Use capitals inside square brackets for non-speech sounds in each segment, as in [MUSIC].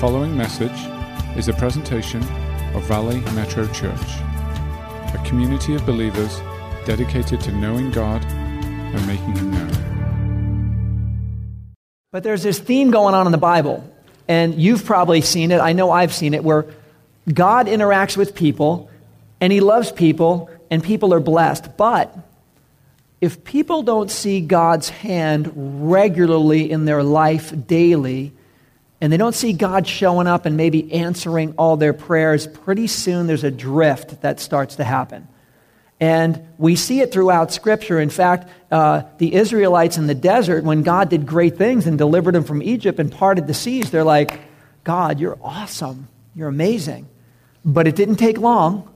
following message is a presentation of Valley Metro Church, a community of believers dedicated to knowing God and making Him known. But there's this theme going on in the Bible, and you've probably seen it. I know I've seen it, where God interacts with people, and He loves people, and people are blessed. But if people don't see God's hand regularly in their life daily, and they don't see God showing up and maybe answering all their prayers, pretty soon there's a drift that starts to happen. And we see it throughout Scripture. In fact, uh, the Israelites in the desert, when God did great things and delivered them from Egypt and parted the seas, they're like, God, you're awesome. You're amazing. But it didn't take long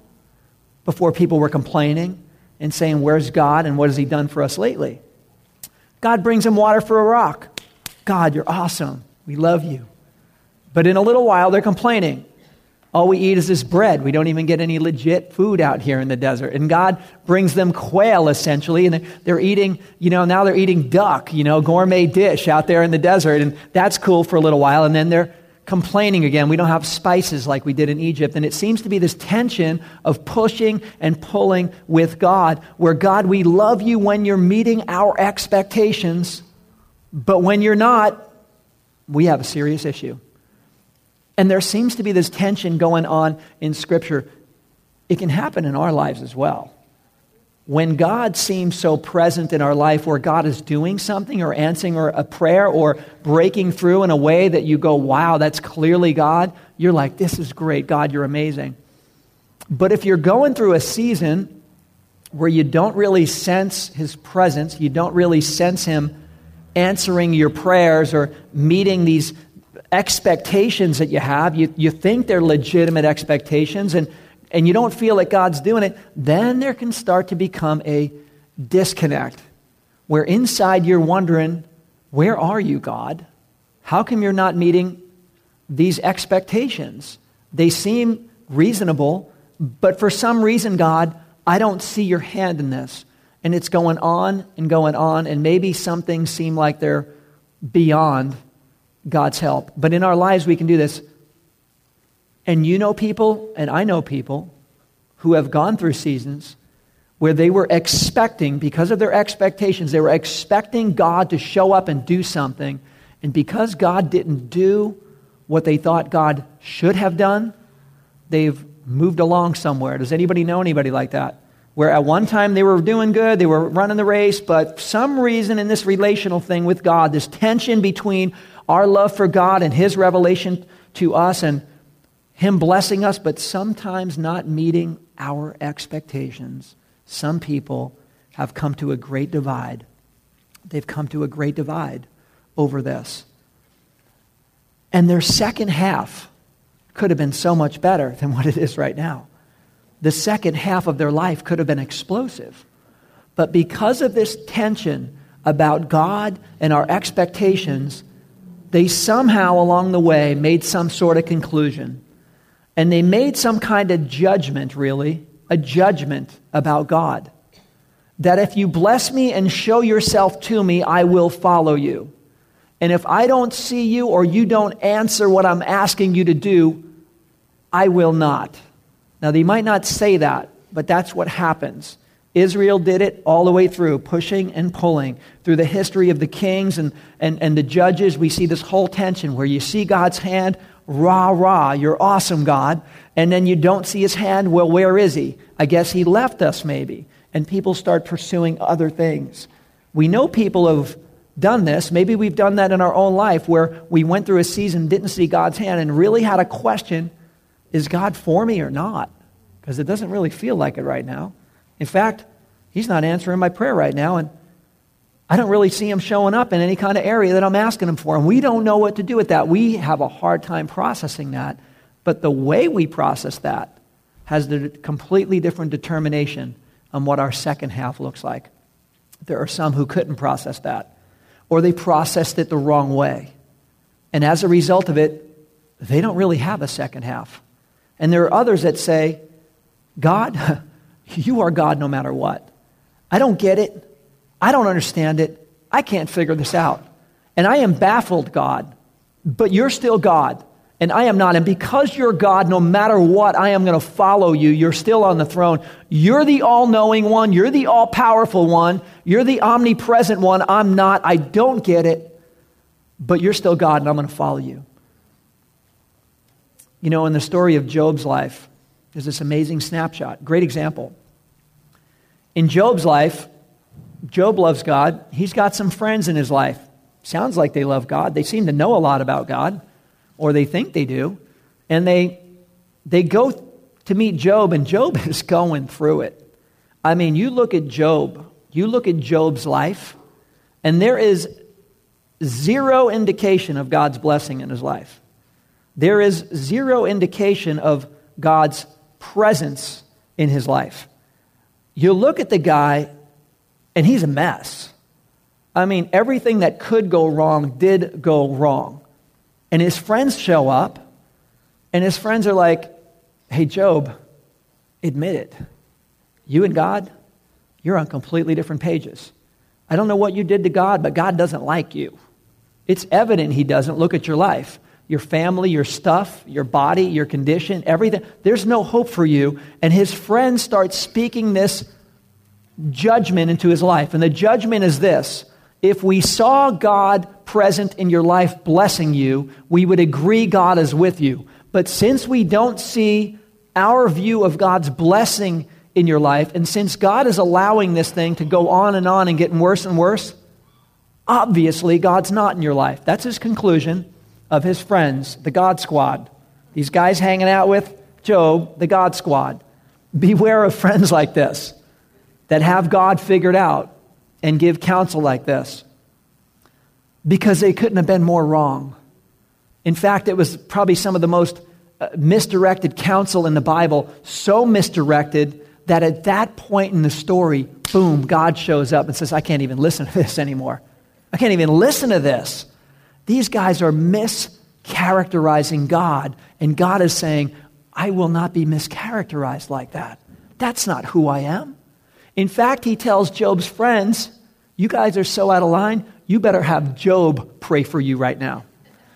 before people were complaining and saying, Where's God and what has He done for us lately? God brings them water for a rock. God, you're awesome. We love you. But in a little while, they're complaining. All we eat is this bread. We don't even get any legit food out here in the desert. And God brings them quail, essentially, and they're eating, you know, now they're eating duck, you know, gourmet dish out there in the desert. And that's cool for a little while. And then they're complaining again. We don't have spices like we did in Egypt. And it seems to be this tension of pushing and pulling with God, where God, we love you when you're meeting our expectations, but when you're not, we have a serious issue. And there seems to be this tension going on in Scripture. It can happen in our lives as well. When God seems so present in our life, where God is doing something or answering or a prayer or breaking through in a way that you go, wow, that's clearly God, you're like, this is great. God, you're amazing. But if you're going through a season where you don't really sense His presence, you don't really sense Him answering your prayers or meeting these expectations that you have, you, you think they're legitimate expectations, and, and you don't feel that God's doing it, then there can start to become a disconnect where inside you're wondering, where are you, God? How come you're not meeting these expectations? They seem reasonable, but for some reason, God, I don't see your hand in this. And it's going on and going on, and maybe some things seem like they're beyond God's help. But in our lives, we can do this. And you know people, and I know people, who have gone through seasons where they were expecting, because of their expectations, they were expecting God to show up and do something. And because God didn't do what they thought God should have done, they've moved along somewhere. Does anybody know anybody like that? Where at one time they were doing good, they were running the race, but some reason in this relational thing with God, this tension between our love for God and His revelation to us and Him blessing us, but sometimes not meeting our expectations. Some people have come to a great divide. They've come to a great divide over this. And their second half could have been so much better than what it is right now. The second half of their life could have been explosive. But because of this tension about God and our expectations, they somehow along the way made some sort of conclusion. And they made some kind of judgment, really, a judgment about God. That if you bless me and show yourself to me, I will follow you. And if I don't see you or you don't answer what I'm asking you to do, I will not. Now, they might not say that, but that's what happens. Israel did it all the way through, pushing and pulling. Through the history of the kings and, and, and the judges, we see this whole tension where you see God's hand, rah, rah, you're awesome, God. And then you don't see his hand, well, where is he? I guess he left us, maybe. And people start pursuing other things. We know people have done this. Maybe we've done that in our own life where we went through a season, didn't see God's hand, and really had a question is God for me or not? Because it doesn't really feel like it right now. In fact, he's not answering my prayer right now, and I don't really see him showing up in any kind of area that I'm asking him for. And we don't know what to do with that. We have a hard time processing that. But the way we process that has a completely different determination on what our second half looks like. There are some who couldn't process that, or they processed it the wrong way. And as a result of it, they don't really have a second half. And there are others that say, God, [LAUGHS] You are God no matter what. I don't get it. I don't understand it. I can't figure this out. And I am baffled, God. But you're still God. and I am not. And because you're God, no matter what, I am going to follow you. You're still on the throne. You're the all knowing one. You're the all powerful one. You're the omnipresent one. I'm not. I don't get it. But you're still God, and I'm going to follow you. You know, in the story of Job's life, there's this amazing snapshot. Great example. In Job's life, Job loves God. He's got some friends in his life. Sounds like they love God. They seem to know a lot about God or they think they do, and they, they go to meet Job, and Job [LAUGHS] is going through it. I mean, you look at Job, you look at Job's life, and there is zero indication of God's blessing in his life. There is zero indication of God's presence in his life. You look at the guy, and he's a mess. I mean, everything that could go wrong did go wrong. And his friends show up, and his friends are like, Hey, Job, admit it. You and God, you're on completely different pages. I don't know what you did to God, but God doesn't like you. It's evident He doesn't. Look at your life, your family, your stuff, your body, your condition, everything. There's no hope for you. And his friends start speaking this judgment into his life. And the judgment is this if we saw God present in your life blessing you, we would agree God is with you. But since we don't see our view of God's blessing in your life, and since God is allowing this thing to go on and on and getting worse and worse, obviously God's not in your life. That's his conclusion of his friends, the God squad. These guys hanging out with Job, the God squad. Beware of friends like this that have God figured out and give counsel like this because they couldn't have been more wrong. In fact, it was probably some of the most uh, misdirected counsel in the Bible, so misdirected that at that point in the story, boom, God shows up and says, I can't even listen to this anymore. I can't even listen to this. These guys are mischaracterizing God, and God is saying, I will not be mischaracterized like that. That's not who I am. In fact, he tells Job's friends, You guys are so out of line, you better have Job pray for you right now.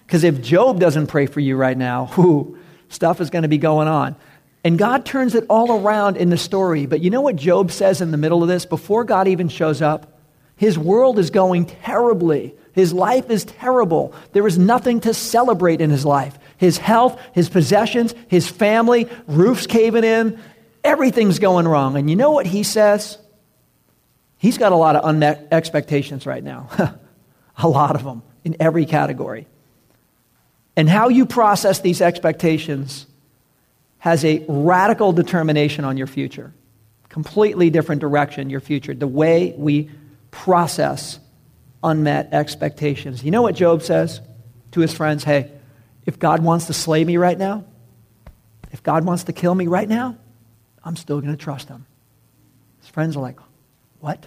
Because if Job doesn't pray for you right now, [LAUGHS] whoo, stuff is going to be going on. And God turns it all around in the story. But you know what Job says in the middle of this? Before God even shows up, his world is going terribly. His life is terrible. There is nothing to celebrate in his life. His health, his possessions, his family, roofs caving in, Everything's going wrong. And you know what he says? He's got a lot of unmet expectations right now. [LAUGHS] a lot of them in every category. And how you process these expectations has a radical determination on your future. Completely different direction, your future. The way we process unmet expectations. You know what Job says to his friends? Hey, if God wants to slay me right now, if God wants to kill me right now, I'm still going to trust him. His friends are like, What?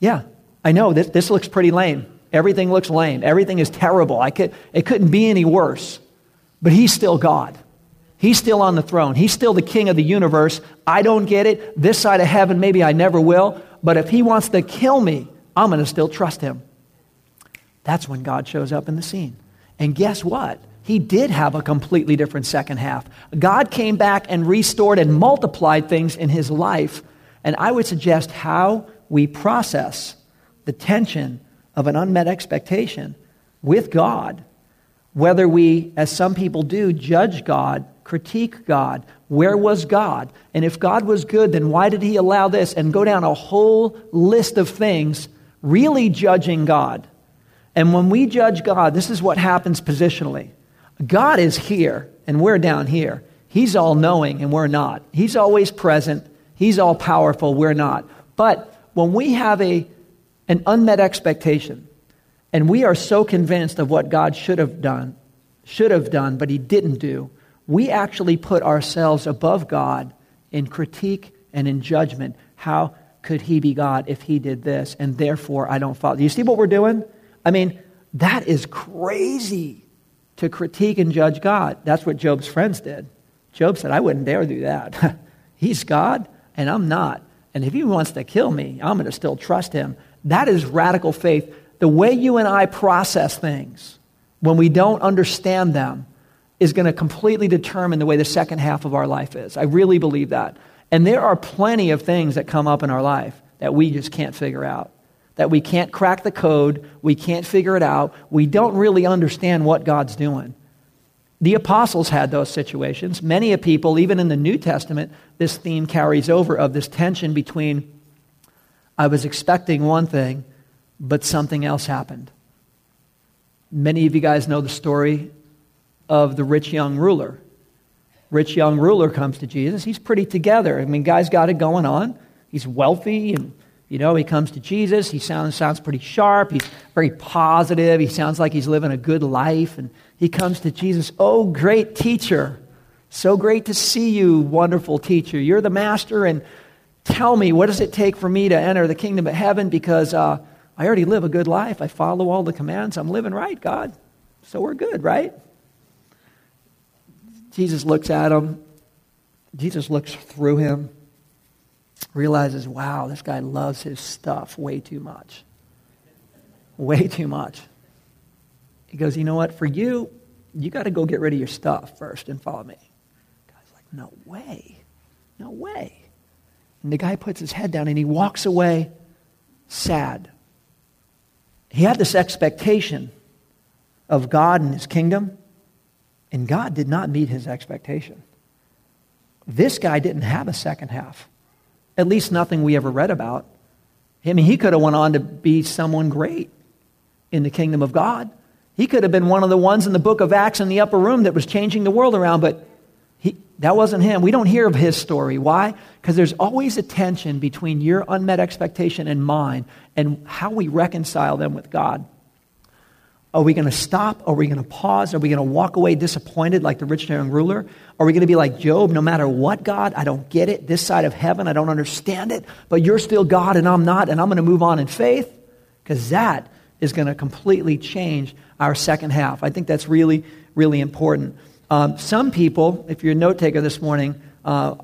Yeah, I know, this, this looks pretty lame. Everything looks lame. Everything is terrible. I could, it couldn't be any worse. But he's still God. He's still on the throne. He's still the king of the universe. I don't get it. This side of heaven, maybe I never will. But if he wants to kill me, I'm going to still trust him. That's when God shows up in the scene. And guess what? he did have a completely different second half. God came back and restored and multiplied things in his life. And I would suggest how we process the tension of an unmet expectation with God, whether we, as some people do, judge God, critique God. Where was God? And if God was good, then why did he allow this? And go down a whole list of things, really judging God. And when we judge God, this is what happens positionally. God is here and we're down here. He's all knowing and we're not. He's always present. He's all powerful. We're not. But when we have a, an unmet expectation and we are so convinced of what God should have done, should have done, but he didn't do, we actually put ourselves above God in critique and in judgment. How could he be God if he did this? And therefore, I don't follow. Do you see what we're doing? I mean, that is crazy to critique and judge God. That's what Job's friends did. Job said, I wouldn't dare do that. [LAUGHS] He's God, and I'm not. And if he wants to kill me, I'm going to still trust him. That is radical faith. The way you and I process things when we don't understand them is going to completely determine the way the second half of our life is. I really believe that. And there are plenty of things that come up in our life that we just can't figure out. That we can't crack the code, we can't figure it out, we don't really understand what God's doing. The apostles had those situations. Many of people, even in the New Testament, this theme carries over of this tension between I was expecting one thing, but something else happened. Many of you guys know the story of the rich young ruler. Rich young ruler comes to Jesus. He's pretty together. I mean, guy's got it going on. He's wealthy and you know, he comes to Jesus. He sounds, sounds pretty sharp. He's very positive. He sounds like he's living a good life. And he comes to Jesus. Oh, great teacher. So great to see you, wonderful teacher. You're the master. And tell me, what does it take for me to enter the kingdom of heaven? Because uh, I already live a good life. I follow all the commands. I'm living right, God. So we're good, right? Jesus looks at him. Jesus looks through him, realizes, wow, this guy loves his stuff way too much. Way too much. He goes, you know what? For you, you got to go get rid of your stuff first and follow me. Guy's like, no way. No way. And the guy puts his head down and he walks away sad. He had this expectation of God and his kingdom. And God did not meet his expectation. This guy didn't have a second half. At least nothing we ever read about. I mean, he could have went on to be someone great in the kingdom of God. He could have been one of the ones in the book of Acts in the upper room that was changing the world around, but he, that wasn't him. We don't hear of his story. Why? Because there's always a tension between your unmet expectation and mine and how we reconcile them with God. Are we going to stop? Are we going to pause? Are we going to walk away disappointed like the rich young ruler? Are we going to be like Job, no matter what, God? I don't get it. This side of heaven, I don't understand it, but you're still God and I'm not, and I'm going to move on in faith? Because that is going to completely change our second half. I think that's really, really important. Um, some people, if you're a note taker this morning, uh,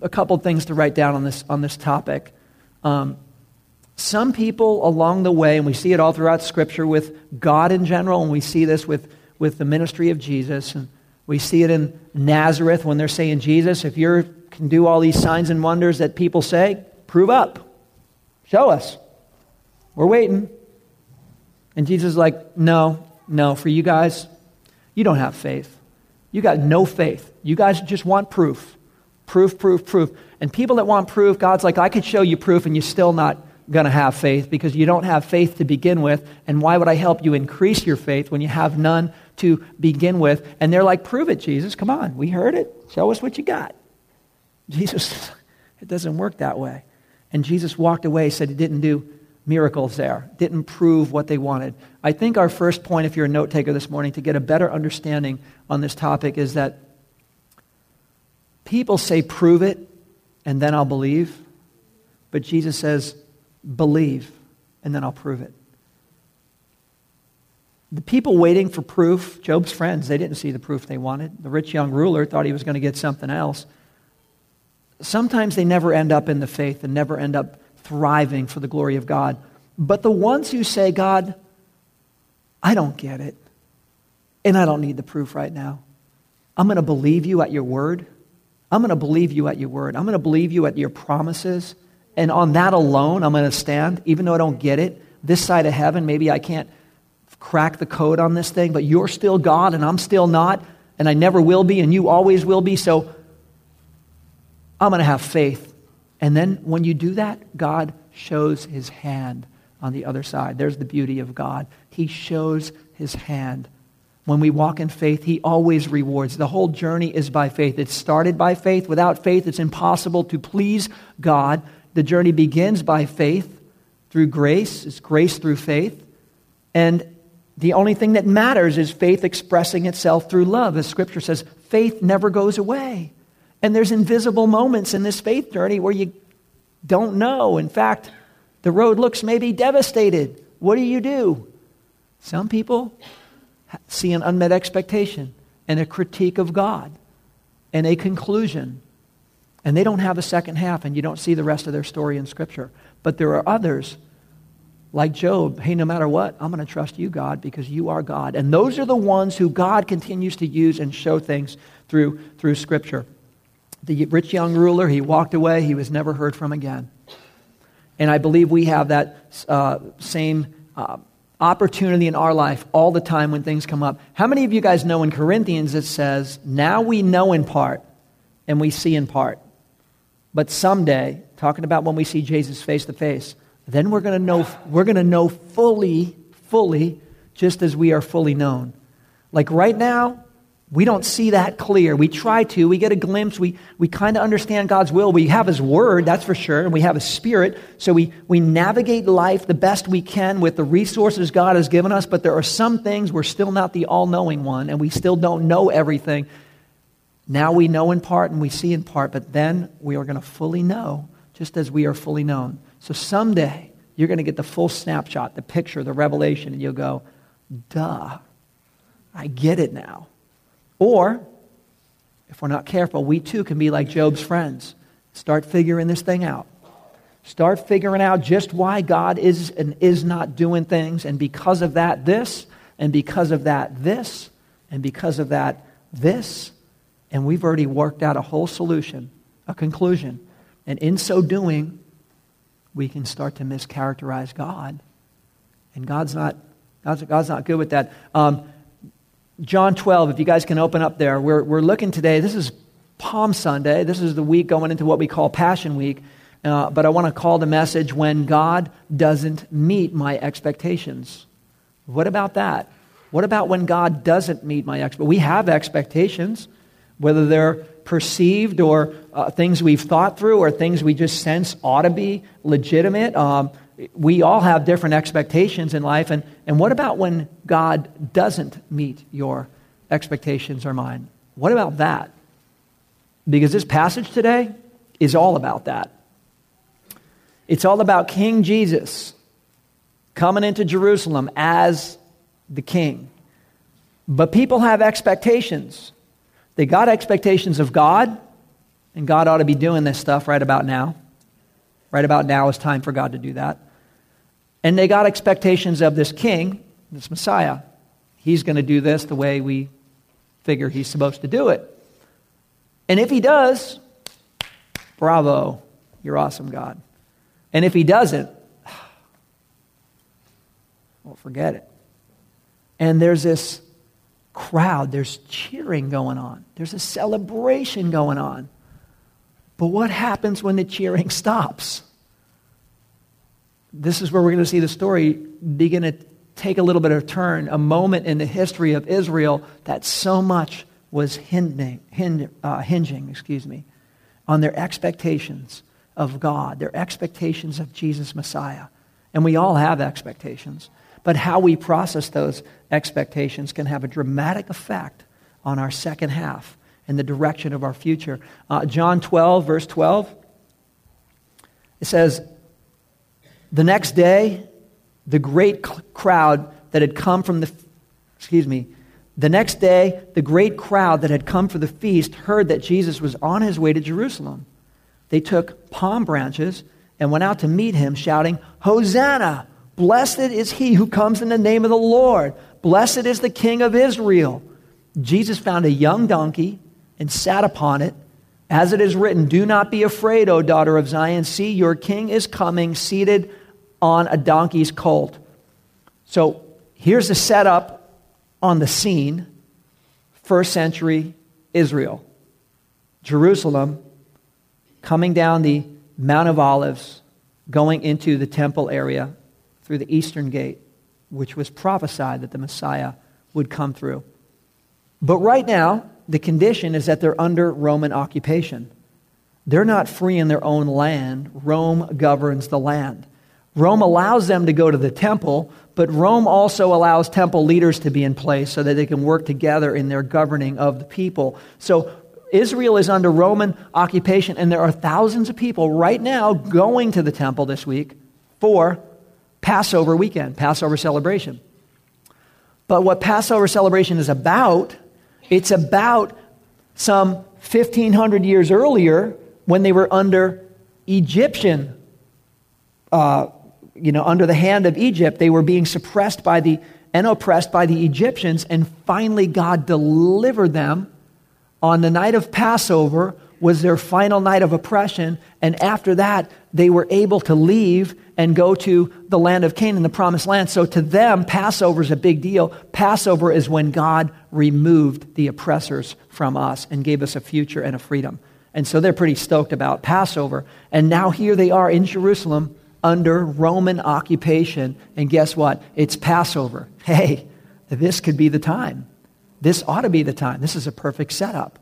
a couple things to write down on this, on this topic. Um, some people along the way, and we see it all throughout Scripture with God in general, and we see this with, with the ministry of Jesus, and we see it in Nazareth when they're saying, Jesus, if you can do all these signs and wonders that people say, prove up. Show us. We're waiting. And Jesus is like, no, no, for you guys, you don't have faith. You got no faith. You guys just want proof. Proof, proof, proof. And people that want proof, God's like, I could show you proof and you're still not going to have faith because you don't have faith to begin with. And why would I help you increase your faith when you have none to begin with? And they're like, prove it, Jesus. Come on. We heard it. Show us what you got. Jesus, [LAUGHS] it doesn't work that way. And Jesus walked away, said he didn't do miracles there, didn't prove what they wanted. I think our first point, if you're a note taker this morning, to get a better understanding on this topic is that people say, prove it, and then I'll believe. But Jesus says, Believe, and then I'll prove it. The people waiting for proof, Job's friends, they didn't see the proof they wanted. The rich young ruler thought he was going to get something else. Sometimes they never end up in the faith and never end up thriving for the glory of God. But the ones who say, God, I don't get it, and I don't need the proof right now. I'm going to believe you at your word. I'm going to believe you at your word. I'm going to believe you at your promises. And on that alone, I'm going to stand, even though I don't get it. This side of heaven, maybe I can't crack the code on this thing, but you're still God and I'm still not, and I never will be, and you always will be. So I'm going to have faith. And then when you do that, God shows his hand on the other side. There's the beauty of God. He shows his hand. When we walk in faith, he always rewards. The whole journey is by faith. It started by faith. Without faith, it's impossible to please God. The journey begins by faith through grace, it's grace through faith. And the only thing that matters is faith expressing itself through love. As scripture says, faith never goes away. And there's invisible moments in this faith journey where you don't know. In fact, the road looks maybe devastated. What do you do? Some people see an unmet expectation and a critique of God and a conclusion and they don't have a second half, and you don't see the rest of their story in Scripture. But there are others like Job, hey, no matter what, I'm going to trust you, God, because you are God. And those are the ones who God continues to use and show things through, through Scripture. The rich young ruler, he walked away, he was never heard from again. And I believe we have that uh, same uh, opportunity in our life all the time when things come up. How many of you guys know in Corinthians it says, Now we know in part and we see in part. But someday, talking about when we see Jesus face to face, then we're going to know we're going to know fully fully just as we are fully known. Like right now we don't see that clear. We try to we get a glimpse we, we kind of understand god's will. We have his word that's for sure and we have his spirit. So we, we navigate life the best we can with the resources god has given us but there are some things we're still not the all-knowing one and we still don't know everything now we know in part and we see in part but then we are going to fully know just as we are fully known so someday you're going to get the full snapshot, the picture, the revelation, and you'll go, duh, I get it now. Or, if we're not careful, we too can be like Job's friends. Start figuring this thing out. Start figuring out just why God is and is not doing things, and because of that, this, and because of that, this, and because of that, this. And we've already worked out a whole solution, a conclusion. And in so doing, we can start to mischaracterize God. And God's not, God's, God's not good with that. Um, John 12, if you guys can open up there, we're, we're looking today. This is Palm Sunday. This is the week going into what we call Passion Week. Uh, but I want to call the message when God doesn't meet my expectations. What about that? What about when God doesn't meet my expectations? We have expectations, whether they're perceived or uh, things we've thought through or things we just sense ought to be legitimate. Um, we all have different expectations in life. And, and what about when God doesn't meet your expectations or mine? What about that? Because this passage today is all about that. It's all about King Jesus coming into Jerusalem as the king. But people have expectations. They got expectations of God, and God ought to be doing this stuff right about now. Right about now is time for God to do that. And they got expectations of this king, this Messiah. He's going to do this the way we figure he's supposed to do it. And if he does, bravo, you're awesome, God. And if he doesn't, [SIGHS] well, forget it. And there's this crowd, there's cheering going on, there's a celebration going on. But what happens when the cheering [LAUGHS] stops? This is where we're going to see the story begin to take a little bit of a turn, a moment in the history of Israel that so much was hinging, uh, hinging excuse me, on their expectations of God, their expectations of Jesus Messiah. And we all have expectations. But how we process those expectations can have a dramatic effect on our second half and the direction of our future. Uh, John 12, verse 12, it says, The next day, the great crowd that had come from the, excuse me, the next day, the great crowd that had come for the feast heard that Jesus was on his way to Jerusalem. They took palm branches and went out to meet him, shouting, Hosanna! Blessed is he who comes in the name of the Lord. Blessed is the King of Israel. Jesus found a young donkey and sat upon it. As it is written, Do not be afraid, O daughter of Zion. See, your king is coming, seated on a donkey's colt. So here's the setup on the scene first century Israel. Jerusalem, coming down the Mount of Olives, going into the temple area through the eastern gate, which was prophesied that the Messiah would come through. But right now, the condition is that they're under Roman occupation. They're not free in their own land. Rome governs the land. Rome allows them to go to the temple, but Rome also allows temple leaders to be in place so that they can work together in their governing of the people. So Israel is under Roman occupation, and there are thousands of people right now going to the temple this week for Passover weekend, Passover celebration. But what Passover celebration is about, it's about some 1500 years earlier when they were under Egyptian uh, you know, under the hand of Egypt. They were being suppressed by the and oppressed by the Egyptians, and finally God delivered them on the night of Passover was their final night of oppression. And after that, they were able to leave and go to the land of Canaan, the promised land. So to them, Passover is a big deal. Passover is when God removed the oppressors from us and gave us a future and a freedom. And so they're pretty stoked about Passover. And now here they are in Jerusalem under Roman occupation. And guess what? It's Passover. Hey, this could be the time. This ought to be the time. This is a perfect setup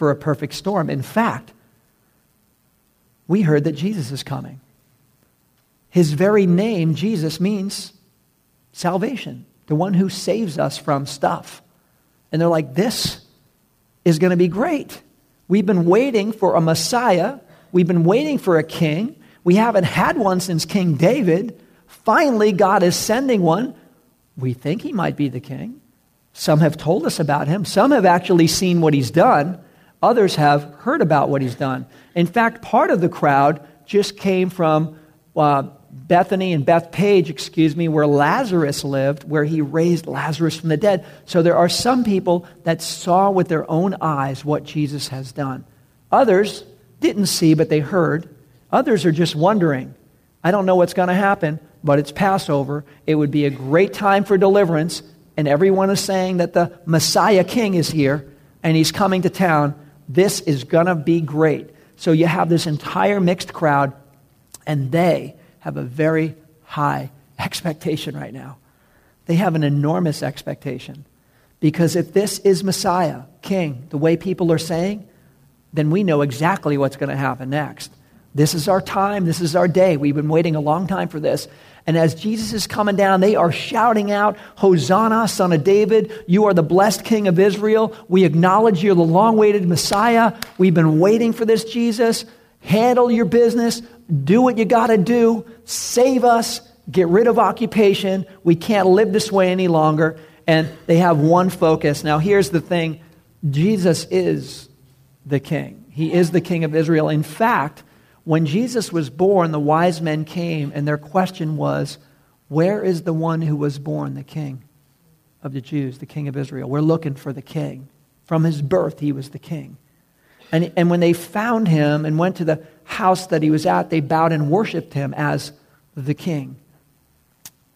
for a perfect storm. In fact, we heard that Jesus is coming. His very name, Jesus, means salvation, the one who saves us from stuff. And they're like, this is going to be great. We've been waiting for a Messiah, we've been waiting for a king. We haven't had one since King David. Finally, God is sending one. We think he might be the king. Some have told us about him. Some have actually seen what he's done. Others have heard about what he's done. In fact, part of the crowd just came from uh, Bethany and Bethphage, excuse me, where Lazarus lived, where he raised Lazarus from the dead. So there are some people that saw with their own eyes what Jesus has done. Others didn't see, but they heard. Others are just wondering. I don't know what's going to happen, but it's Passover. It would be a great time for deliverance, and everyone is saying that the Messiah King is here and he's coming to town. This is going to be great. So you have this entire mixed crowd, and they have a very high [LAUGHS] expectation right now. They have an enormous expectation. Because if this is Messiah, King, the way people are saying, then we know exactly what's going to happen next. This is our time. This is our day. We've been waiting a long time for this. And as Jesus is coming down, they are shouting out, Hosanna, son of David. You are the blessed king of Israel. We acknowledge you're the long awaited Messiah. We've been waiting for this, Jesus. Handle your business. Do what you got to do. Save us. Get rid of occupation. We can't live this way any longer. And they have one focus. Now, here's the thing Jesus is the king, He is the king of Israel. In fact, when Jesus was born, the wise men came, and their question was, Where is the one who was born, the king of the Jews, the king of Israel? We're looking for the king. From his birth, he was the king. And, and when they found him and went to the house that he was at, they bowed and worshiped him as the king.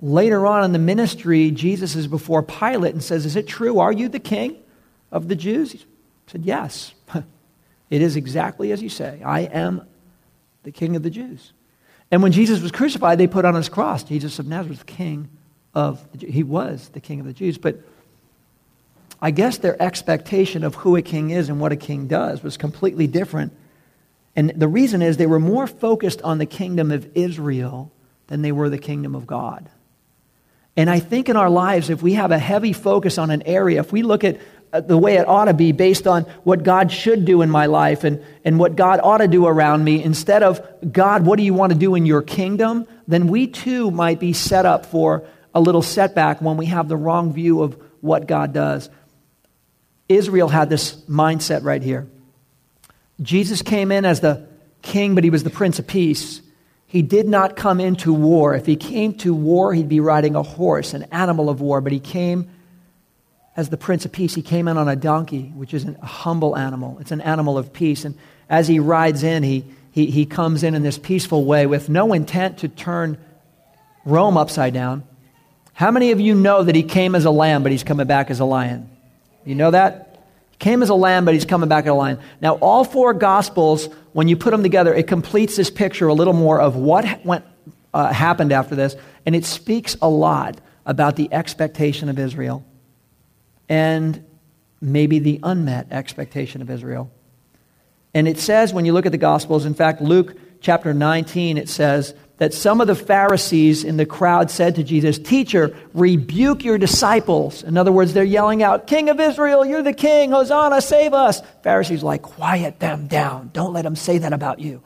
Later on in the ministry, Jesus is before Pilate and says, Is it true? Are you the king of the Jews? He said, Yes. [LAUGHS] it is exactly as you say. I am the king of the Jews. And when Jesus was crucified, they put on his cross Jesus of Nazareth, king of the Jews. He was the king of the Jews. But I guess their expectation of who a king is and what a king does was completely different. And the reason is they were more focused on the kingdom of Israel than they were the kingdom of God. And I think in our lives, if we have a heavy focus on an area, if we look at Uh, the way it ought to be based on what God should do in my life and, and what God ought to do around me instead of God, what do you want to do in your kingdom? Then we too might be set up for a little setback when we have the wrong view of what God does. Israel had this mindset right here. Jesus came in as the king, but he was the prince of peace. He did not come into war. If he came to war, he'd be riding a horse, an animal of war, but he came as the Prince of Peace. He came in on a donkey, which is a humble animal. It's an animal of peace. And as he rides in, he, he, he comes in in this peaceful way with no intent to turn Rome upside down. How many of you know that he came as a lamb, but he's coming back as a lion? You know that? He came as a lamb, but he's coming back as a lion. Now, all four Gospels, when you put them together, it completes this picture a little more of what went, uh, happened after this, and it speaks a lot about the expectation of Israel and maybe the unmet expectation of Israel. And it says, when you look at the Gospels, in fact, Luke chapter 19, it says that some of the Pharisees in the crowd said to Jesus, Teacher, rebuke your disciples. In other words, they're yelling out, King of Israel, you're the king, Hosanna, save us. Pharisees like, quiet them down. Don't let them say that about you.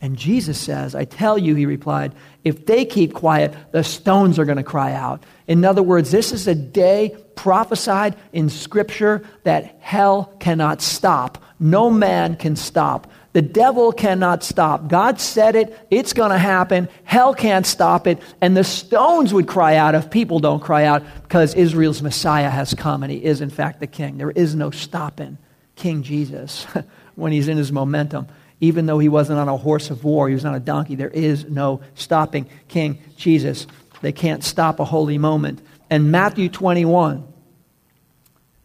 And Jesus says, I tell you, he replied, if they keep quiet, the stones are going to cry out. In other words, this is a day prophesied in Scripture that hell cannot stop. No man can stop The devil cannot stop. God said it, it's going to happen. Hell can't stop it. And the stones would cry out if people don't cry out because Israel's Messiah has come and he is, in fact, the king. There is no stopping King Jesus [LAUGHS] when he's in his momentum. Even though he wasn't on a horse of war, he was on a donkey, there is no stopping King Jesus. They can't stop a holy moment. And Matthew 21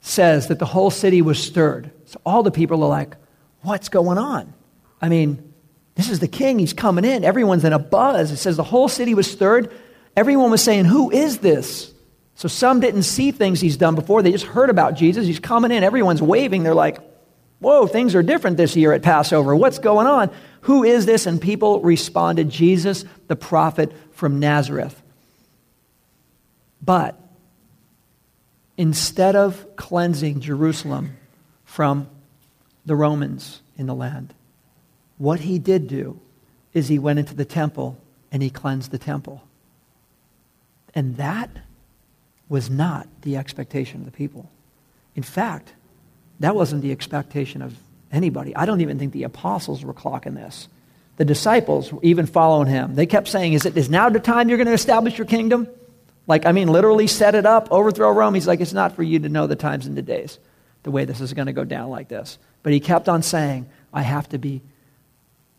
says that the whole city was stirred. So all the people are like, what's going on? I mean, this is the king. He's coming in. Everyone's in a buzz. It says the whole city was stirred. Everyone was saying, Who is this? So some didn't see things he's done before. They just heard about Jesus. He's coming in. Everyone's waving. They're like, Whoa, things are different this year at Passover. What's going on? Who is this? And people responded, Jesus, the prophet from Nazareth. But instead of cleansing Jerusalem from the Romans in the land, what he did do is he went into the temple and he cleansed the temple. And that was not the expectation of the people. In fact, that wasn't the expectation of anybody. I don't even think the apostles were clocking this. The disciples, were even following him, they kept saying, Is it is now the time you're going to establish your kingdom? Like, I mean, literally set it up, overthrow Rome. He's like, It's not for you to know the times and the days, the way this is going to go down like this. But he kept on saying, I have to be,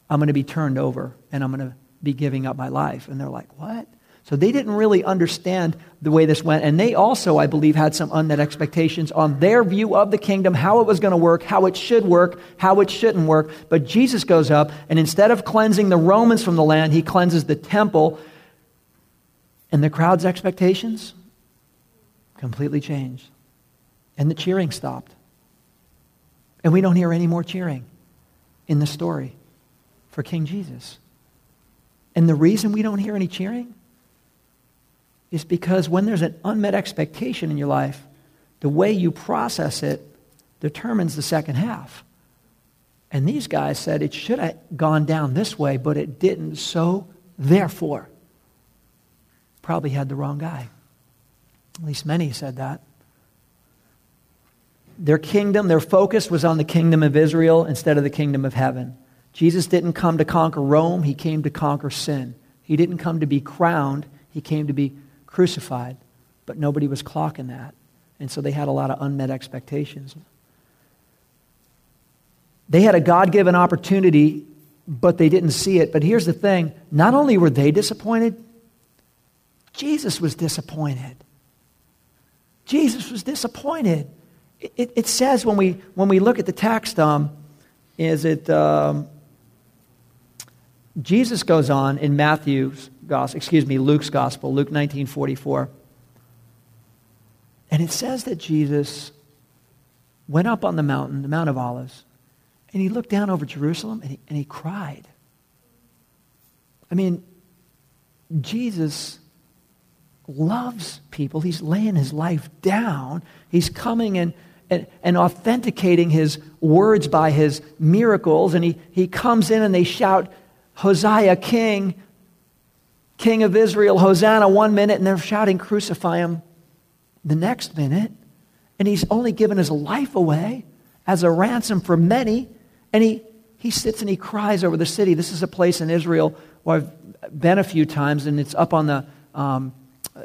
I'm going to be turned over and I'm going to be giving up my life. And they're like, What? So they didn't really understand the way this went. And they also, I believe, had some unmet expectations on their view of the kingdom, how it was going to work, how it should work, how it shouldn't work. But Jesus goes up, and instead of cleansing the Romans from the land, he cleanses the temple. And the crowd's expectations completely changed. And the cheering stopped. And we don't hear any more cheering in the story for King Jesus. And the reason we don't hear any cheering is because when there's an unmet expectation in your life, the way you process it determines the second half. And these guys said it should have gone down this way, but it didn't. So, therefore, probably had the wrong guy. At least many said that. Their kingdom, their focus was on the kingdom of Israel instead of the kingdom of heaven. Jesus didn't come to conquer Rome, he came to conquer sin. He didn't come to be crowned, he came to be crucified. But nobody was clocking that. And so they had a lot of unmet expectations. They had a God given opportunity, but they didn't see it. But here's the thing not only were they disappointed, Jesus was disappointed. Jesus was disappointed it, it, says when we, when we look at the text, um, is it, um, Jesus goes on in Matthew's gospel, excuse me, Luke's gospel, Luke 19 44. And it says that Jesus went up on the mountain, the Mount of Olives, and he looked down over Jerusalem and he, and he cried. I mean, Jesus loves people. He's laying his life down. He's coming and and, and authenticating his words by his miracles. And he, he comes in and they shout, Hosea, King, King of Israel, Hosanna, one minute, and they're shouting, Crucify him the next minute. And he's only given his life away as a ransom for many. And he, he sits and he cries over the city. This is a place in Israel where I've been a few times, and it's up on the um,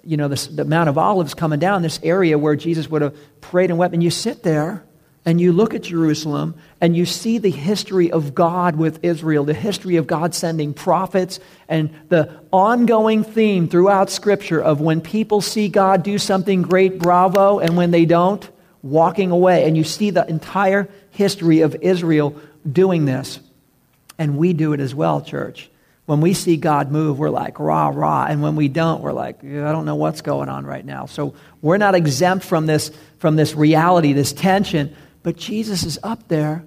you know, this, the Mount of Olives coming down, this area where Jesus would have prayed and wept. And you sit there and you look at Jerusalem and you see the history of God with Israel, the history of God sending prophets, and the ongoing theme throughout Scripture of when people see God do something great, bravo, and when they don't, walking away. And you see the entire history of Israel doing this. And we do it as well, church. When we see God move, we're like, rah, rah. And when we don't, we're like, I don't know what's going on right now. So we're not exempt from this, from this reality, this tension. But Jesus is up there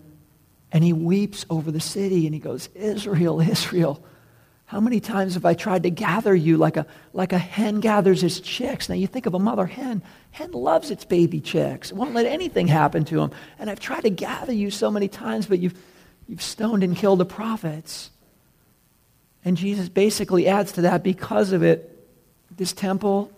and he weeps over the city and he goes, Israel, Israel. How many times have I tried to gather you like a, like a hen gathers its chicks? Now, you think of a mother hen. Hen loves its baby chicks. It won't let anything happen to them. And I've tried to gather you so many times, but you've, you've stoned and killed the prophets. And Jesus basically adds to that because of it. This temple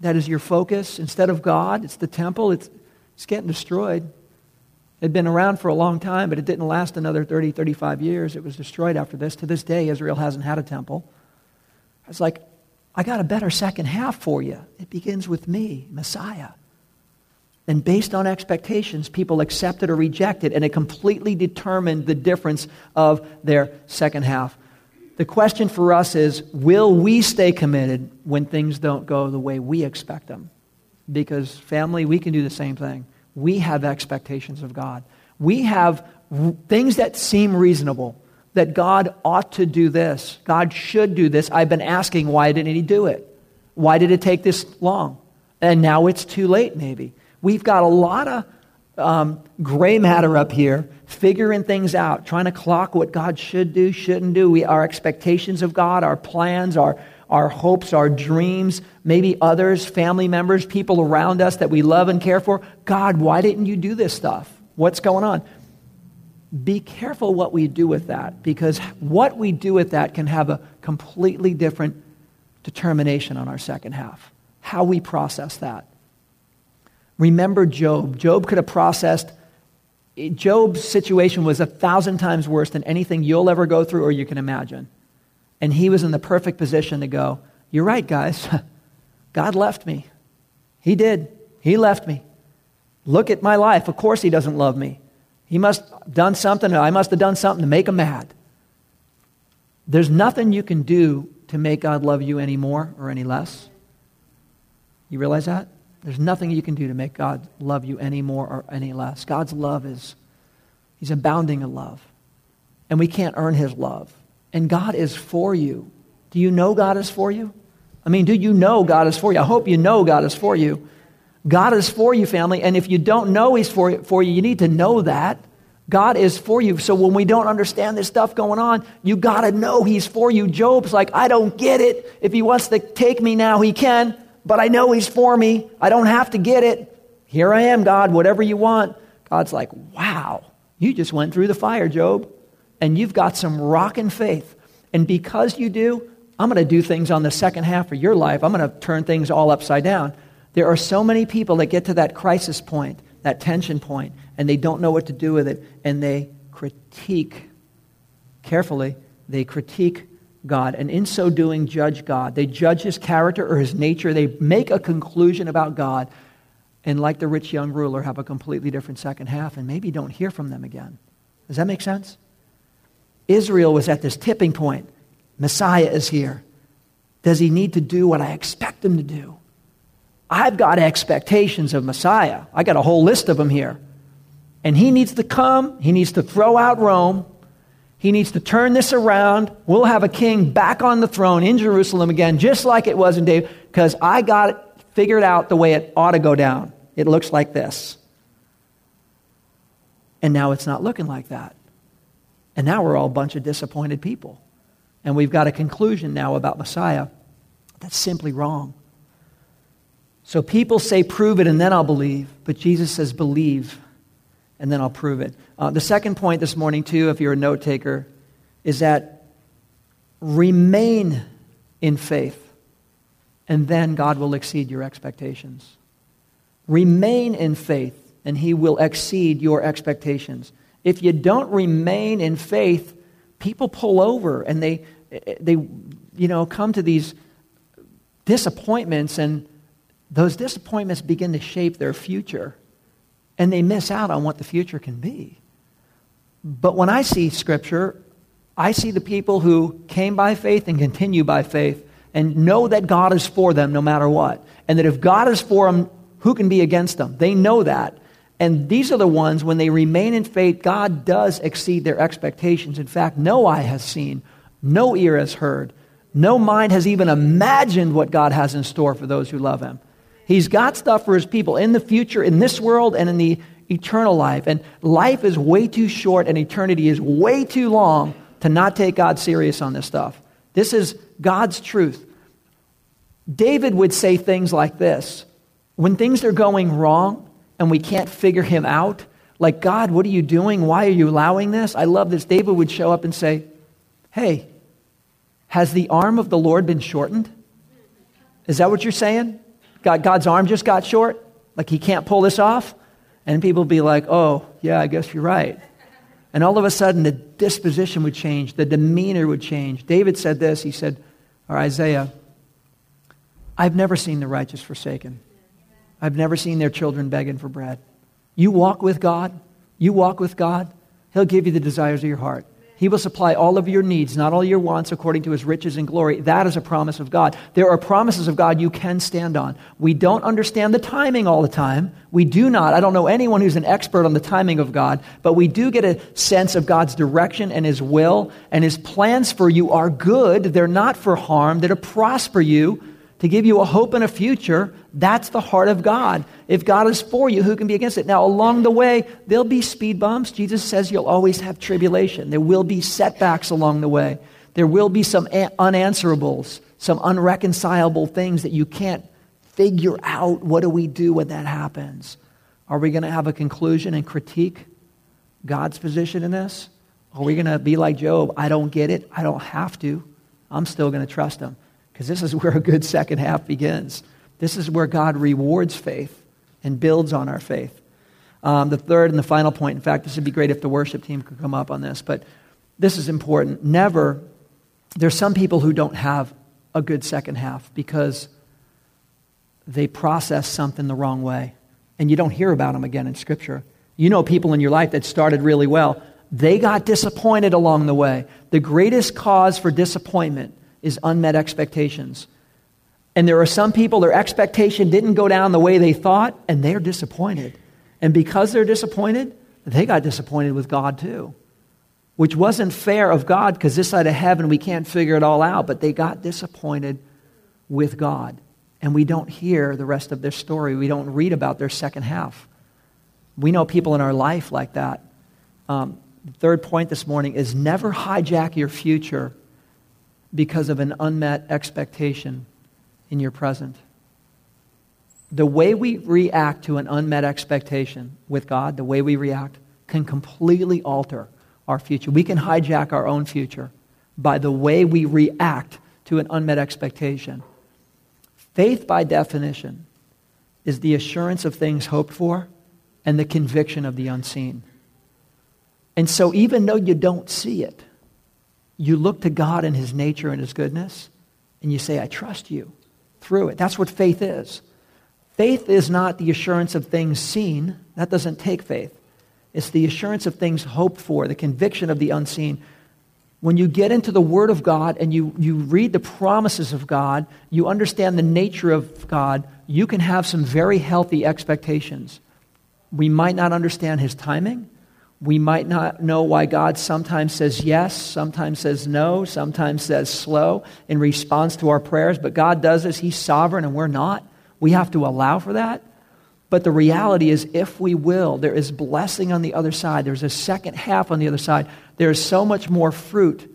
that is your focus, instead of God, it's the temple, it's, it's getting destroyed. It had been around for a long time, but it didn't last another 30, 35 years. It was destroyed after this. To this day, Israel hasn't had a temple. I was like, I got a better second half for you. It begins with me, Messiah. And based on expectations, people accepted or rejected, and it completely determined the difference of their second half. The question for us is will we stay committed when things don't go the way we expect them? Because, family, we can do the same thing. We have expectations of God. We have things that seem reasonable, that God ought to do this, God should do this. I've been asking, why didn't He do it? Why did it take this long? And now it's too late, maybe. We've got a lot of um, gray matter up here, figuring things out, trying to clock what God should do, shouldn't do. We, our expectations of God, our plans, our, our hopes, our dreams, maybe others, family members, people around us that we love and care for. God, why didn't you do this stuff? What's going on? Be careful what we do with that because what we do with that can have a completely different determination on our second half. How we process that. Remember Job. Job could have processed, Job's situation was a thousand times worse than anything you'll ever go through or you can imagine. And he was in the perfect position to go, You're right, guys. [LAUGHS] God left me. He did. He left me. Look at my life. Of course, he doesn't love me. He must have done something, I must have done something to make him mad. There's nothing you can do to make God love you any more or any less. You realize that? There's nothing you can do to make God love you any more or any less. God's love is, He's abounding in love. And we can't earn His love. And God is for you. Do you know God is for you? I mean, do you know God is for you? I hope you know God is for you. God is for you, family. And if you don't know He's for, for you, you need to know that. God is for you. So when we don't understand this stuff going on, you got to know He's for you. Job's like, I don't get it. If He wants to take me now, He can but I know He's for me. I don't have to get it. Here I am, God, whatever you want. God's like, wow, you just went through the fire, Job, and you've got some rockin' faith. And because you do, I'm going to do things on the second half of your life. I'm going to turn things all upside down. There are so many people that get to that crisis point, that tension point, and they don't know what to do with it, and they critique, carefully, they critique God, and in so doing, judge God. They judge his character or his nature. They make a conclusion about God, and like the rich young ruler, have a completely different second half, and maybe don't hear from them again. Does that make sense? Israel was at this tipping point. Messiah is here. Does he need to do what I expect him to do? I've got expectations of Messiah. I got a whole list of them here. And he needs to come, he needs to throw out Rome, he needs to turn this around. We'll have a king back on the throne in Jerusalem again, just like it was in David, because I got it figured out the way it ought to go down. It looks like this. And now it's not looking like that. And now we're all a bunch of disappointed people. And we've got a conclusion now about Messiah that's simply wrong. So people say, prove it, and then I'll believe. But Jesus says, believe and then I'll prove it. Uh, the second point this morning, too, if you're a note taker, is that remain in faith, and then God will exceed your expectations. Remain in faith, and He will exceed your expectations. If you don't remain in faith, people pull over and they, they you know, come to these disappointments, and those disappointments begin to shape their future and they miss out on what the future can be. But when I see Scripture, I see the people who came by faith and continue by faith and know that God is for them no matter what. And that if God is for them, who can be against them? They know that. And these are the ones, when they remain in faith, God does exceed their expectations. In fact, no eye has seen, no ear has heard, no mind has even imagined what God has in store for those who love Him. He's got stuff for his people in the future, in this world, and in the eternal life. And life is way too short, and eternity is way too long to not take God serious on this stuff. This is God's truth. David would say things like this When things are going wrong and we can't figure him out, like, God, what are you doing? Why are you allowing this? I love this. David would show up and say, Hey, has the arm of the Lord been shortened? Is that what you're saying? God, God's arm just got short? Like he can't pull this off? And people be like, oh, yeah, I guess you're right. And all of a sudden, the disposition would change, the demeanor would change. David said this, he said, or Isaiah, I've never seen the righteous forsaken. I've never seen their children begging for bread. You walk with God, you walk with God, He'll give you the desires of your heart. He will supply all of your needs, not all your wants, according to his riches and glory. That is a promise of God. There are promises of God you can stand on. We don't understand the timing all the time. We do not. I don't know anyone who's an expert on the timing of God, but we do get a sense of God's direction and his will, and his plans for you are good. They're not for harm, they're to prosper you to give you a hope and a future. That's the heart of God. If God is for you, who can be against it? Now, along the way, there'll be speed bumps. Jesus says you'll always have tribulation. There will be setbacks along the way. There will be some unanswerables, some unreconcilable things that you can't figure out. What do we do when that happens? Are we going to have a conclusion and critique God's position in this? Are we going to be like Job? I don't get it. I don't have to. I'm still going to trust him. Because this is where a good second half begins. This is where God rewards faith and builds on our faith. Um, the third and the final point, in fact, this would be great if the worship team could come up on this, but this is important. Never, there's some people who don't have a good second half because they process something the wrong way. And you don't hear about them again in Scripture. You know people in your life that started really well. They got disappointed along the way. The greatest cause for disappointment is unmet expectations. And there are some people, their expectation didn't go down the way they thought, and they're disappointed. And because they're disappointed, they got disappointed with God too, which wasn't fair of God because this side of heaven we can't figure it all out, but they got disappointed with God. And we don't hear the rest of their story, we don't read about their second half. We know people in our life like that. Um, third point this morning is never hijack your future because of an unmet expectation in your present. The way we react to an unmet expectation with God, the way we react, can completely alter our future. We can hijack our own future by the way we react to an unmet expectation. Faith, by definition, is the assurance of things hoped for and the conviction of the unseen. And so, even though you don't see it, you look to God and His nature and His goodness, and you say, I trust you through it. That's what faith is. Faith is not the assurance of things seen, that doesn't take faith. It's the assurance of things hoped for, the conviction of the unseen. When you get into the Word of God and you, you read the promises of God, you understand the nature of God, you can have some very healthy expectations. We might not understand His timing. We might not know why God sometimes says yes, sometimes says no, sometimes says slow in response to our prayers, but God does this. He's sovereign and we're not. We have to allow for that. But the reality is, if we will, there is blessing on the other side. There's a second half on the other side. There is so much more fruit.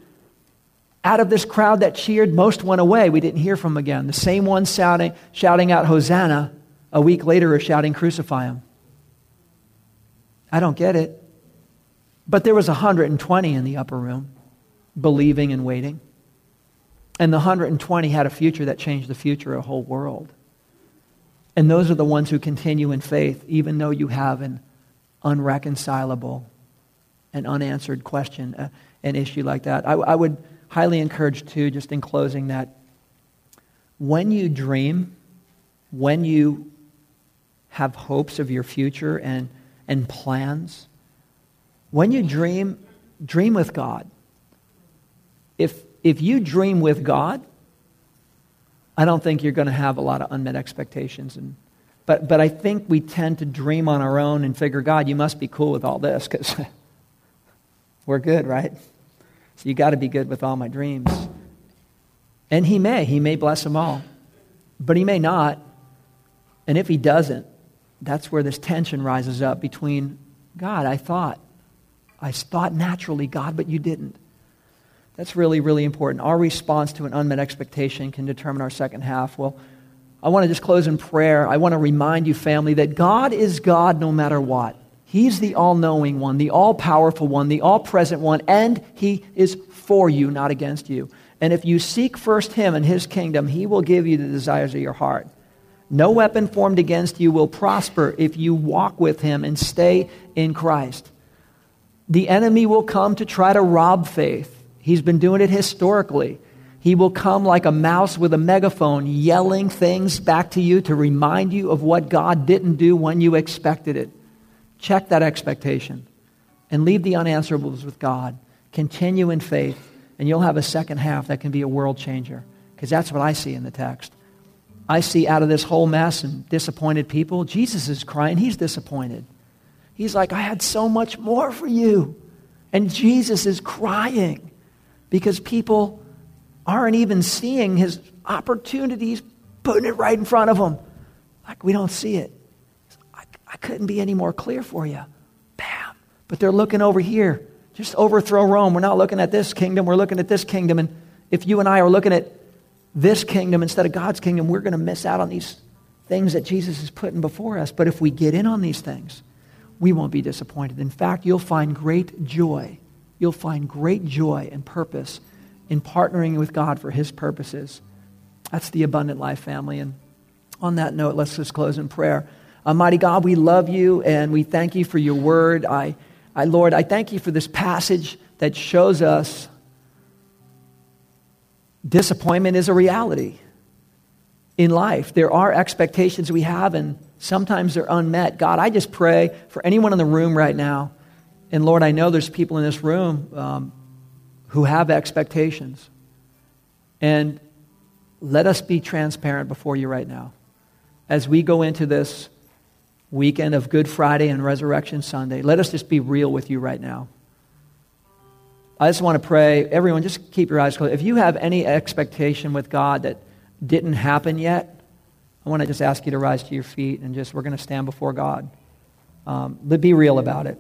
Out of this crowd that cheered, most went away. We didn't hear from them again. The same ones shouting, shouting out, Hosanna, a week later are shouting, Crucify him. I don't get it. But there was 120 in the upper room, believing and waiting. And the 120 had a future that changed the future of a whole world. And those are the ones who continue in faith, even though you have an unreconcilable and unanswered question, uh, an issue like that. I, I would highly encourage, too, just in closing, that when you dream, when you have hopes of your future and, and plans, when you dream, dream with God. If, if you dream with God, I don't think you're going to have a lot of unmet expectations. And, but, but I think we tend to dream on our own and figure, God, you must be cool with all this because [LAUGHS] we're good, right? So you got to be good with all my dreams. And he may. He may bless them all. But he may not. And if he doesn't, that's where this tension rises up between God, I thought, I thought naturally, God, but you didn't. That's really, really important. Our response to an unmet expectation can determine our second half. Well, I want to just close in prayer. I want to remind you, family, that God is God no matter what. He's the all knowing one, the all powerful one, the all present one, and He is for you, not against you. And if you seek first Him and His kingdom, He will give you the desires of your heart. No weapon formed against you will prosper if you walk with him and stay in Christ. The enemy will come to try to rob faith. He's been doing it historically. He will come like a mouse with a megaphone, yelling things back to you to remind you of what God didn't do when you expected it. Check that expectation and leave the unanswerables with God. Continue in faith, and you'll have a second half that can be a world changer. Because that's what I see in the text. I see out of this whole mess and disappointed people, Jesus is crying. He's disappointed. He's like, I had so much more for you. And Jesus is crying because people aren't even seeing his opportunities, putting it right in front of them. Like, we don't see it. I, I couldn't be any more clear for you. Bam. But they're looking over here. Just overthrow Rome. We're not looking at this kingdom, we're looking at this kingdom. And if you and I are looking at this kingdom instead of God's kingdom, we're going to miss out on these things that Jesus is putting before us. But if we get in on these things, we won't be disappointed. In fact, you'll find great joy. You'll find great joy and purpose in partnering with God for His purposes. That's the abundant life family. And on that note, let's just close in prayer. Uh, Almighty God, we love you and we thank you for your word. I, I, Lord, I thank you for this passage that shows us disappointment is a reality in life. There are expectations we have, and sometimes they're unmet. God, I just pray for anyone in the room right now. And Lord, I know there's people in this room um, who have expectations. And let us be transparent before you right now. As we go into this weekend of Good Friday and Resurrection Sunday, let us just be real with you right now. I just want to pray, everyone, just keep your eyes closed. If you have any expectation with God that didn't happen yet, I want to just ask you to rise to your feet and just, we're going to stand before God. Um, but be real about it.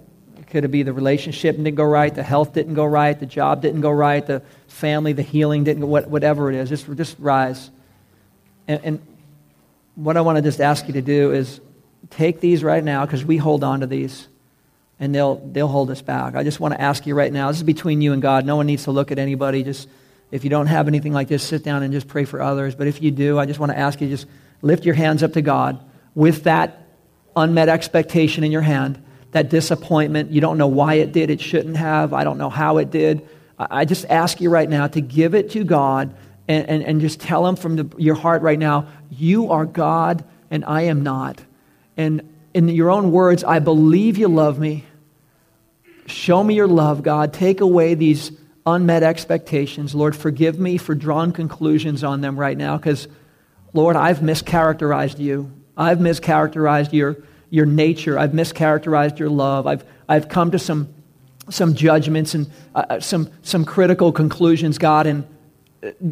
Could it be the relationship didn't go right, the health didn't go right, the job didn't go right, the family, the healing didn't go, whatever it is. Just, just rise. And, and what I want to just ask you to do is take these right now because we hold on to these and they'll, they'll hold us back. I just want to ask you right now this is between you and God. No one needs to look at anybody. Just if you don't have anything like this, sit down and just pray for others. But if you do, I just want to ask you just lift your hands up to God with that unmet expectation in your hand that disappointment. You don't know why it did, it shouldn't have. I don't know how it did. I just ask you right now to give it to God and, and, and just tell Him from the, your heart right now, You are God and I am not. And in your own words, I believe you love me. Show me your love, God. Take away these unmet expectations. Lord, forgive me for drawing conclusions on them right now because, Lord, I've mischaracterized you. I've mischaracterized your your nature. I've mischaracterized your love. I've, I've come to some, some judgments and uh, uh, some, some critical conclusions, God, and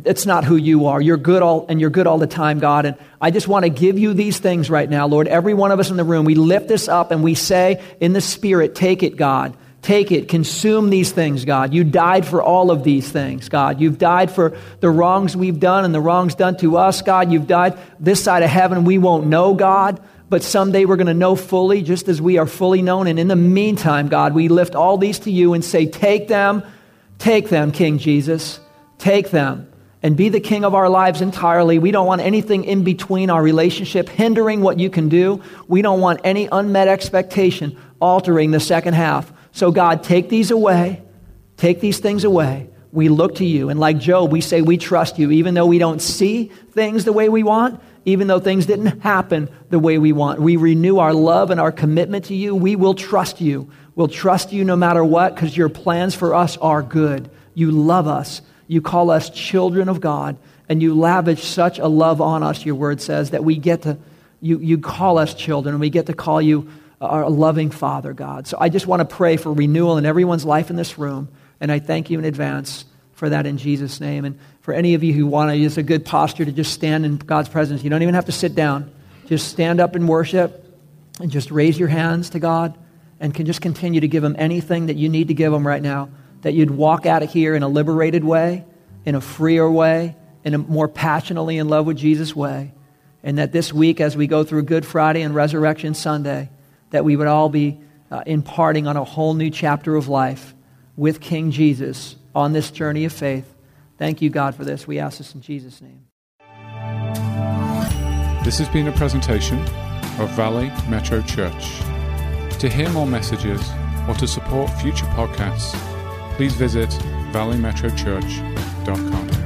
it's not who you are. You're good all, and you're good all the time, God. And I just want to give you these things right now, Lord. Every one of us in the room, we lift this up and we say in the Spirit, take it, God. Take it, consume these things, God. You died for all of these things, God. You've died for the wrongs we've done and the wrongs done to us, God. You've died this side of heaven. We won't know, God but someday we're going to know fully, just as we are fully known. And in the meantime, God, we lift all these to you and say, Take them, take them, King Jesus, take them, and be the king of our lives entirely. We don't want anything in between our relationship hindering what you can do. We don't want any unmet expectation altering the second half. So, God, take these away, take these things away. We look to you. And like Job, we say we trust you, even though we don't see things the way we want even though things didn't happen the way we want. We renew our love and our commitment to you. We will trust you. We'll trust you no matter what because your plans for us are good. You love us. You call us children of God, and you lavish such a love on us, your word says, that we get to, you, you call us children, and we get to call you our loving Father, God. So I just want to pray for renewal in everyone's life in this room, and I thank you in advance for that in Jesus' name. And for any of you who want to, use a good posture to just stand in God's presence. You don't even have to sit down. Just stand up and worship and just raise your hands to God and can just continue to give Him anything that you need to give Him right now. That you'd walk out of here in a liberated way, in a freer way, in a more passionately in love with Jesus way. And that this week, as we go through Good Friday and Resurrection Sunday, that we would all be uh, imparting on a whole new chapter of life with King Jesus on this journey of faith. Thank you, God, for this. We ask this in Jesus' name. This has been a presentation of Valley Metro Church. To hear more messages or to support future podcasts, please visit valleymetrochurch.com.